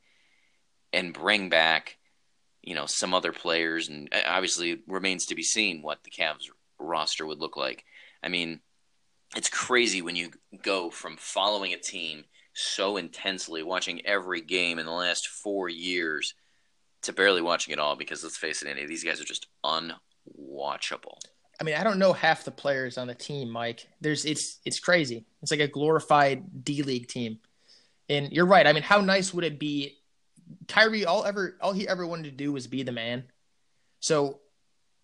and bring back, you know, some other players. And uh, obviously, it remains to be seen what the Cavs roster would look like. I mean, it's crazy when you go from following a team so intensely, watching every game in the last four years, to barely watching it all. Because let's face it, Andy, these guys are just unwatchable. I mean, I don't know half the players on the team, Mike. There's it's it's crazy. It's like a glorified D League team. And you're right. I mean, how nice would it be? Kyrie, all ever all he ever wanted to do was be the man. So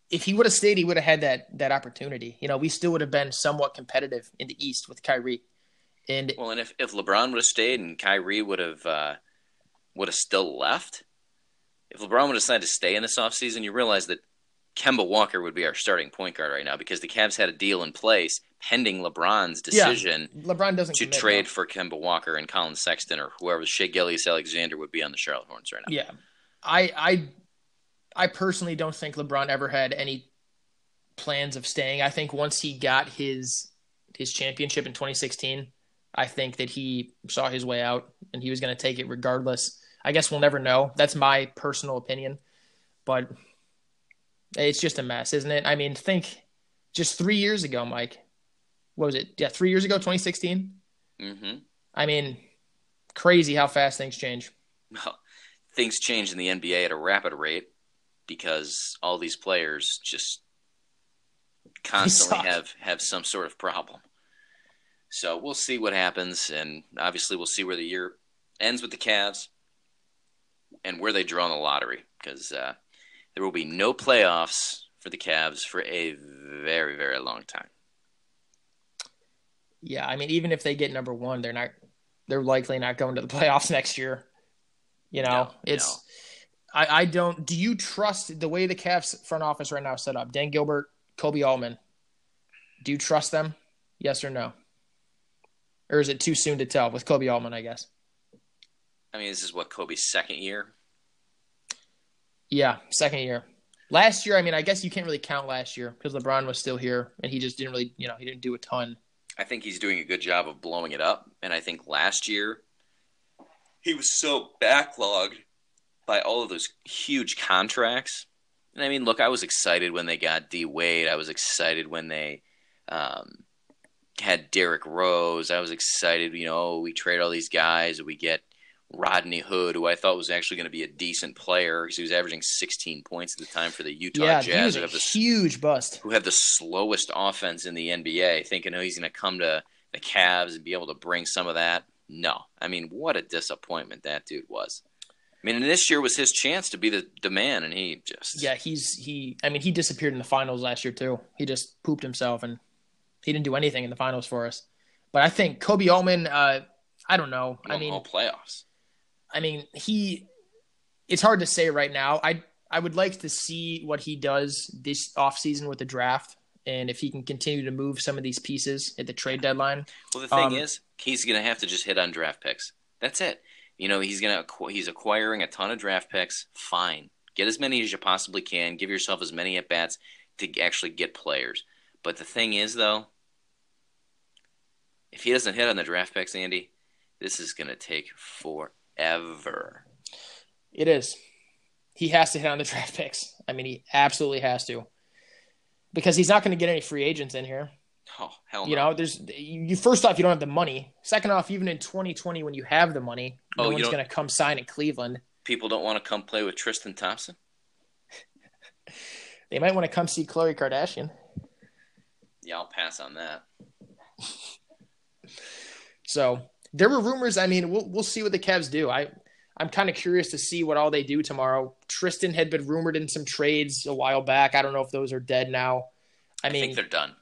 if he would have stayed, he would have had that that opportunity. You know, we still would have been somewhat competitive in the East with Kyrie. And Well, and if, if LeBron would have stayed and Kyrie would have uh, would have still left, if LeBron would have decided to stay in this offseason, you realize that Kemba Walker would be our starting point guard right now because the Cavs had a deal in place pending LeBron's decision yeah, LeBron doesn't to commit, trade though. for Kemba Walker and Collin Sexton or whoever Shai Gilgeous-Alexander would be on the Charlotte Hornets right now. Yeah, I I I personally don't think LeBron ever had any plans of staying. I think once he got his his championship in 2016, I think that he saw his way out and he was going to take it regardless. I guess we'll never know. That's my personal opinion, but it's just a mess, isn't it? I mean, think just three years ago, Mike. What was it? Yeah, three years ago, 2016. Mm-hmm. I mean, crazy how fast things change. Well, things change in the NBA at a rapid rate because all these players just constantly have have some sort of problem. So we'll see what happens, and obviously we'll see where the year ends with the Cavs and where they draw in the lottery because uh, there will be no playoffs for the Cavs for a very very long time. Yeah, I mean, even if they get number one, they're not. They're likely not going to the *laughs* playoffs next year. You know, No, it's. no. I, I don't. Do you trust the way the Cavs front office right now is set up? Dan Gilbert, Koby Altman. Do you trust them? Yes or no? Or is it too soon to tell with Koby Altman? I guess. I mean, this is what Koby's second year. Yeah, second year. Last year, I mean, I guess you can't really count last year because LeBron was still here and he just didn't really, you know, he didn't do a ton. I think he's doing a good job of blowing it up. And I think last year he was so backlogged by all of those huge contracts. And I mean, look, I was excited when they got D Wade. I was excited when they um, had Derrick Rose. I was excited, you know, we trade all these guys. We get Rodney Hood, who I thought was actually going to be a decent player because he was averaging 16 points at the time for the Utah yeah, Jazz. who a have huge bust. who have the slowest offense in the NBA, thinking, oh, he's going to come to the Cavs and be able to bring some of that. No. I mean, what a disappointment that dude was. I mean, and this year was his chance to be the, the man, and he just. Yeah, he's he. I mean, he disappeared in the finals last year too. He just pooped himself, and he didn't do anything in the finals for us. But I think Koby Altman. Uh, I don't know. I mean, all playoffs. I mean, he. It's hard to say right now. I I would like to see what he does this offseason with the draft, and if he can continue to move some of these pieces at the trade deadline. Well, the thing um, is, he's going to have to just hit on draft picks. That's it. You know, he's going to he's acquiring a ton of draft picks. Fine, get as many as you possibly can. Give yourself as many at bats to actually get players. But the thing is, though, if he doesn't hit on the draft picks, Andy, this is going to take forever. It is. He has to hit on the draft picks. I mean, he absolutely has to, because he's not going to get any free agents in here. Oh hell no! You know, there's you. First off, you don't have the money. Second off, even in 2020, when you have the money, oh, no Oh, one's going to come sign in Cleveland. people don't want to come play with Tristan Thompson. *laughs* They might want to come see Khloe Kardashian. Yeah, I'll pass on that. So there were rumors. I mean, we'll we'll see what the Cavs do. I I'm kind of curious to see what all they do tomorrow. Tristan had been rumored in some trades a while back. I don't know if those are dead now. I I mean, think they're done.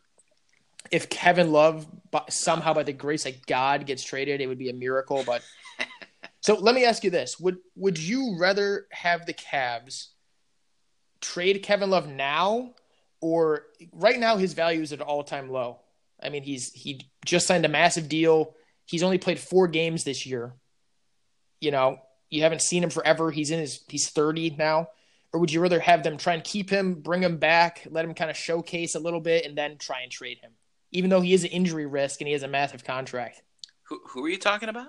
if Kevin Love by, somehow by the grace of God gets traded, it would be a miracle. But *laughs* so let me ask you this: would would you rather have the Cavs trade Kevin Love now, or right now his value is at an all time low? I mean, he's he just signed a massive deal. He's only played four games this year. You know, you haven't seen him forever. He's in his he's thirty now. Or would you rather have them try and keep him, bring him back, let him kind of showcase a little bit, and then try and trade him? even though he is an injury risk and he has a massive contract. Who who are you talking about?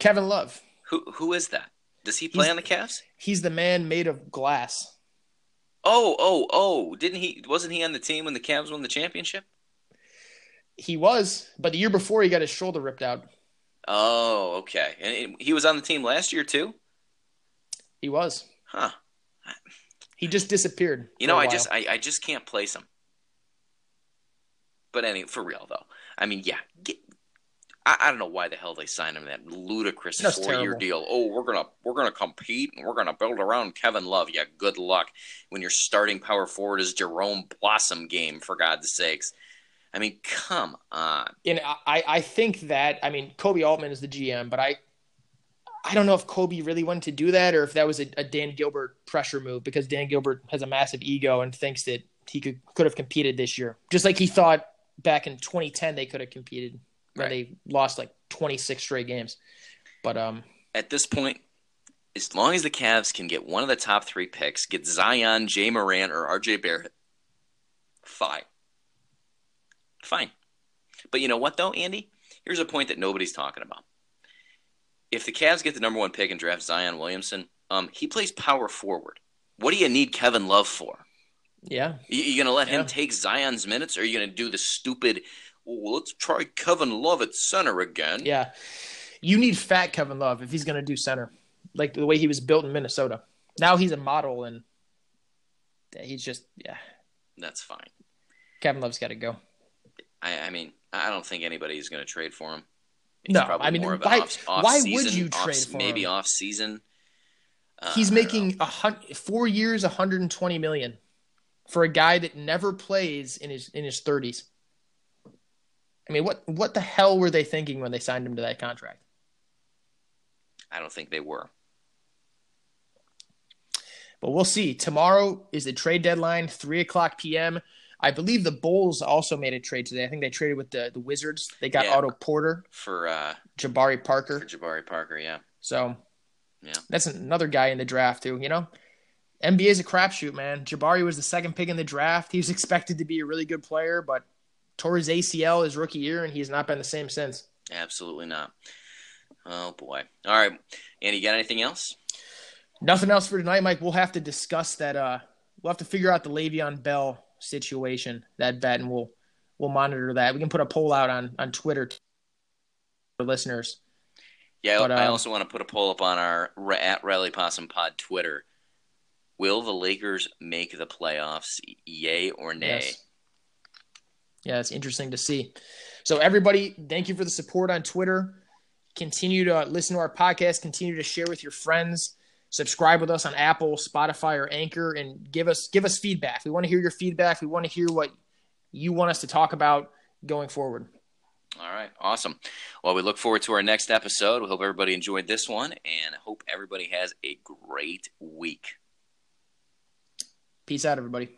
Kevin Love, Who who is that? Does he play He's- on the Cavs? he's the man made of glass. Oh oh oh! Didn't he? Wasn't he on the team when the Cavs won the championship? He was, but the year before he got his shoulder ripped out. Oh, okay. And he was on the team last year too. He was. Huh? He just disappeared. You know, I just I, I just can't place him. But any for real though, I mean, yeah, get, I, I don't know why the hell they signed him that ludicrous That's four year deal. Oh, we're gonna we're gonna compete and we're gonna build around Kevin Love. Yeah, good luck when your starting power forward is Jerome Blossom game for God's sakes. I mean, come on. and I, I think that I mean Koby Altman is the GM, but I I don't know if Koby really wanted to do that or if that was a, a Dan Gilbert pressure move because Dan Gilbert has a massive ego and thinks that he could could have competed this year, just like he thought back in 2010 they could have competed when Right. they lost like 26 straight games. But um, At this point, as long as the Cavs can get one of the top three picks, get Zion, Ja Morant, or RJ Barrett, fine. Fine. But you know what, though, Andy? Here's a point that nobody's talking about. If the Cavs get the number one pick and draft Zion Williamson, um, he plays power forward. What do you need Kevin Love for? yeah, You, you gonna let him take Zion's minutes, or are you gonna do the stupid? Oh, let's try Kevin Love at center again. yeah, you need fat Kevin Love if he's going to do center, like the way he was built in Minnesota. Now he's a model and he's just yeah. That's fine. Kevin Love's got to go. I, I mean, I don't think anybody's gonna trade for him. He's No, I mean, why- off, off why would season, you off- trade for maybe him? off season? Uh, He's I don't know. making a hun- four years, 120 million for a guy that never plays in his in his 30s. I mean, what what the hell were they thinking when they signed him to that contract? I don't think they were. But we'll see. Tomorrow is the trade deadline, three o'clock p.m. I believe the Bulls also made a trade today. I think they traded with the the Wizards. They got Yeah. Otto Porter, for uh, Jabari for Parker. Jabari Parker. Yeah, So Yeah. that's another guy in the draft too. You know, NBA is a crapshoot, man. Jabari was the second pick in the draft. He was *laughs* expected to be a really good player, but tore his ACL his rookie year, and he's not been the same since. absolutely not. Oh boy. All right, Andy, you got anything else? Nothing else for tonight, Mike. We'll have to discuss that. Uh, we'll have to figure out the Le'Veon Bell situation, that bet, and we'll we'll monitor that. We can put a poll out on on Twitter for listeners. Yeah, But, I um, also want to put a poll up on our at Rally Possum Pod Twitter. Will the Lakers make the playoffs? Yay or nay? Yes. Yeah, it's interesting to see. So, everybody, thank you for the support on Twitter. Continue to listen to our podcast. Continue to share with your friends. Subscribe with us on Apple, Spotify, or Anchor, and give us give us feedback. We want to hear your feedback. We want to hear what you want us to talk about going forward. All right, awesome. Well, we look forward to our next episode. We hope everybody enjoyed this one and hope everybody has a great week. Peace out, everybody.